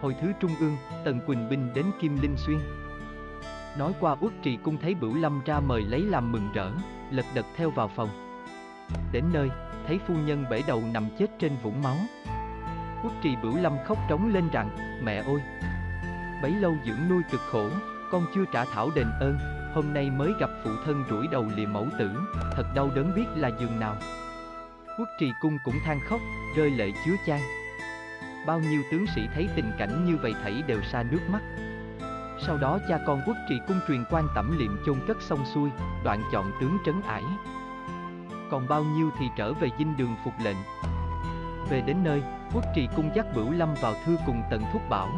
Hồi thứ Trung ương, Tần Quỳnh binh đến Kim Linh Xuyên. Nói qua Uất Trì Cung thấy Bửu Lâm ra mời lấy làm mừng rỡ, lật đật theo vào phòng. Đến nơi, thấy phu nhân bể đầu nằm chết trên vũng máu. Uất Trì Bửu Lâm khóc trống lên rằng, mẹ ơi! Bấy lâu dưỡng nuôi cực khổ, con chưa trả thảo đền ơn, hôm nay mới gặp phụ thân rủi đầu lìa mẫu tử, thật đau đớn biết là giường nào. Quốc trì cung cũng than khóc, rơi lệ chứa chan. Bao nhiêu tướng sĩ thấy tình cảnh như vậy thảy đều xa nước mắt. Sau đó cha con quốc trì cung truyền quan tẩm liệm chôn cất xong xuôi, đoạn chọn tướng trấn ải. Còn bao nhiêu thì trở về dinh đường phục lệnh. Về đến nơi, quốc trì cung dắt bửu lâm vào thư cùng tần thúc bảo.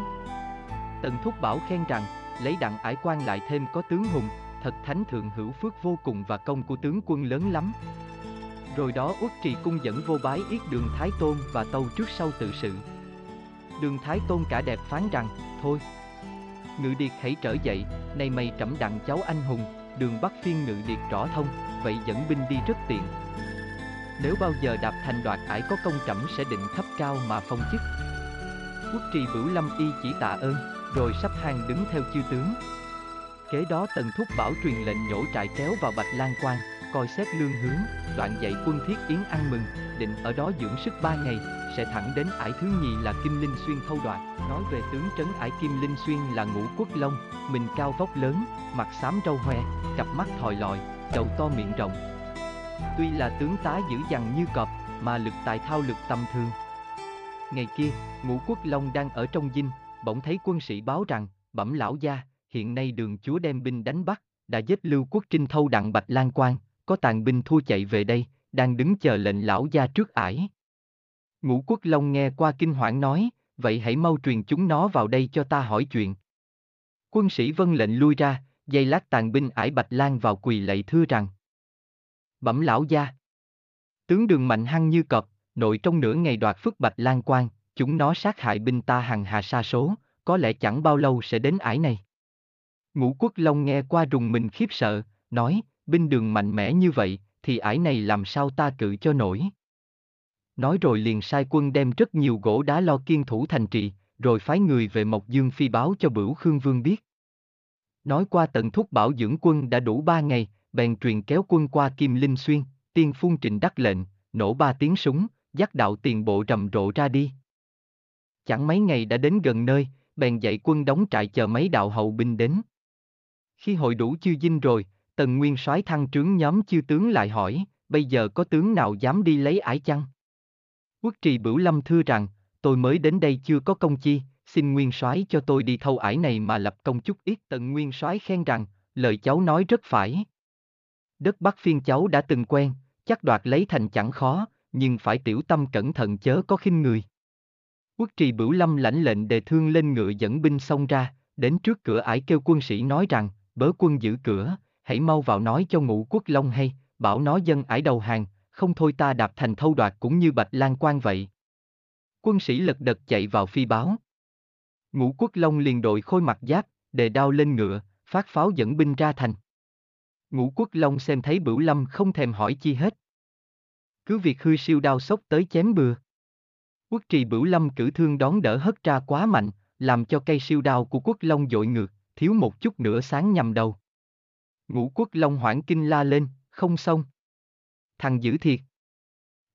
Tần thúc bảo khen rằng, lấy đặng ải quan lại thêm có tướng hùng, thật thánh thượng hữu phước vô cùng và công của tướng quân lớn lắm. Rồi đó Uất Trì cung dẫn vô bái yết đường Thái Tôn và tâu trước sau tự sự. Đường Thái Tôn cả đẹp phán rằng, thôi. Ngự điệt hãy trở dậy, nay mày trẫm đặng cháu anh hùng, đường bắt phiên ngự điệt rõ thông, vậy dẫn binh đi rất tiện. Nếu bao giờ đạp thành đoạt ải có công trẫm sẽ định thấp cao mà phong chức. Quốc trì bửu lâm y chỉ tạ ơn, rồi sắp hàng đứng theo chư tướng. Kế đó Tần Thúc Bảo truyền lệnh nhổ trại kéo vào Bạch Lan Quan, coi xét lương hướng, đoạn dạy quân thiết yến ăn mừng, định ở đó dưỡng sức ba ngày, sẽ thẳng đến ải thứ nhì là Kim Linh Xuyên thâu đoạt. Nói về tướng trấn ải Kim Linh Xuyên là ngũ quốc long, mình cao vóc lớn, mặt xám râu hoe, cặp mắt thòi lòi, đầu to miệng rộng. Tuy là tướng tá dữ dằn như cọp, mà lực tài thao lực tầm thường. Ngày kia, ngũ quốc long đang ở trong dinh, bỗng thấy quân sĩ báo rằng, bẩm lão gia, hiện nay đường chúa đem binh đánh bắt, đã giết lưu quốc trinh thâu đặng bạch lan quan, có tàn binh thua chạy về đây, đang đứng chờ lệnh lão gia trước ải. Ngũ quốc long nghe qua kinh hoảng nói, vậy hãy mau truyền chúng nó vào đây cho ta hỏi chuyện. Quân sĩ vân lệnh lui ra, dây lát tàn binh ải bạch lan vào quỳ lạy thưa rằng. Bẩm lão gia. Tướng đường mạnh hăng như cọp, nội trong nửa ngày đoạt phước bạch lan quan, chúng nó sát hại binh ta hằng hà sa số, có lẽ chẳng bao lâu sẽ đến ải này. Ngũ quốc long nghe qua rùng mình khiếp sợ, nói, binh đường mạnh mẽ như vậy, thì ải này làm sao ta cự cho nổi. Nói rồi liền sai quân đem rất nhiều gỗ đá lo kiên thủ thành trì, rồi phái người về Mộc Dương phi báo cho Bửu Khương Vương biết. Nói qua tận thúc bảo dưỡng quân đã đủ ba ngày, bèn truyền kéo quân qua Kim Linh Xuyên, tiên phun trịnh đắc lệnh, nổ ba tiếng súng, dắt đạo tiền bộ rầm rộ ra đi. Chẳng mấy ngày đã đến gần nơi, bèn dạy quân đóng trại chờ mấy đạo hậu binh đến. Khi hội đủ chư dinh rồi, Tần Nguyên soái thăng trướng nhóm chư tướng lại hỏi, bây giờ có tướng nào dám đi lấy ải chăng? Quốc trì Bửu Lâm thưa rằng, tôi mới đến đây chưa có công chi, xin Nguyên soái cho tôi đi thâu ải này mà lập công chút ít. Tần Nguyên soái khen rằng, lời cháu nói rất phải. Đất Bắc phiên cháu đã từng quen, chắc đoạt lấy thành chẳng khó, nhưng phải tiểu tâm cẩn thận chớ có khinh người. Quốc trì Bửu Lâm lãnh lệnh đề thương lên ngựa dẫn binh xông ra, đến trước cửa ải kêu quân sĩ nói rằng, bớ quân giữ cửa, hãy mau vào nói cho ngũ quốc long hay, bảo nó dân ải đầu hàng, không thôi ta đạp thành thâu đoạt cũng như bạch lan quan vậy. Quân sĩ lật đật chạy vào phi báo. Ngũ quốc long liền đội khôi mặt giáp, đề đao lên ngựa, phát pháo dẫn binh ra thành. Ngũ quốc long xem thấy bửu lâm không thèm hỏi chi hết. Cứ việc hư siêu đao sốc tới chém bừa. Quốc trì bửu lâm cử thương đón đỡ hất ra quá mạnh, làm cho cây siêu đao của quốc long dội ngược, thiếu một chút nữa sáng nhằm đầu. Ngũ quốc long hoảng kinh la lên, không xong. Thằng dữ thiệt.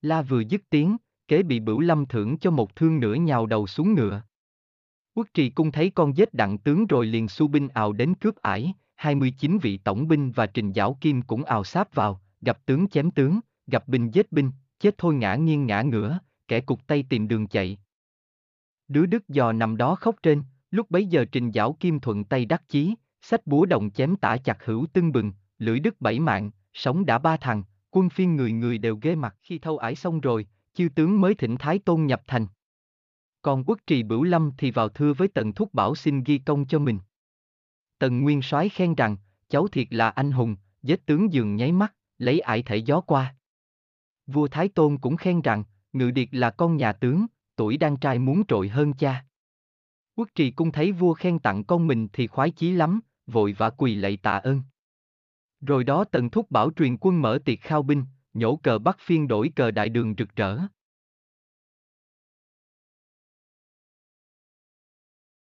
La vừa dứt tiếng, kế bị bửu lâm thưởng cho một thương nữa nhào đầu xuống ngựa. Quốc trì cung thấy con dết đặng tướng rồi liền su binh ào đến cướp ải, 29 vị tổng binh và trình giảo kim cũng ào sáp vào, gặp tướng chém tướng, gặp binh giết binh, chết thôi ngã nghiêng ngã ngửa, kẻ cục tay tìm đường chạy. Đứa Đức Giò nằm đó khóc trên, lúc bấy giờ trình giảo kim thuận tay đắc chí, sách búa đồng chém tả chặt hữu tưng bừng, lưỡi đứt bảy mạng, sống đã ba thằng, quân phiên người người đều ghê mặt khi thâu ải xong rồi, chư tướng mới thỉnh Thái Tôn nhập thành. Còn quốc trì bửu lâm thì vào thưa với tần thúc bảo xin ghi công cho mình. Tần Nguyên soái khen rằng, cháu thiệt là anh hùng, giết tướng dường nháy mắt, lấy ải thể gió qua. Vua Thái Tôn cũng khen rằng, Ngự Điệt là con nhà tướng, tuổi đang trai muốn trội hơn cha. Quốc trì cung thấy vua khen tặng con mình thì khoái chí lắm, vội vã quỳ lạy tạ ơn. Rồi đó tần thúc bảo truyền quân mở tiệc khao binh, nhổ cờ bắc phiên đổi cờ đại đường rực rỡ.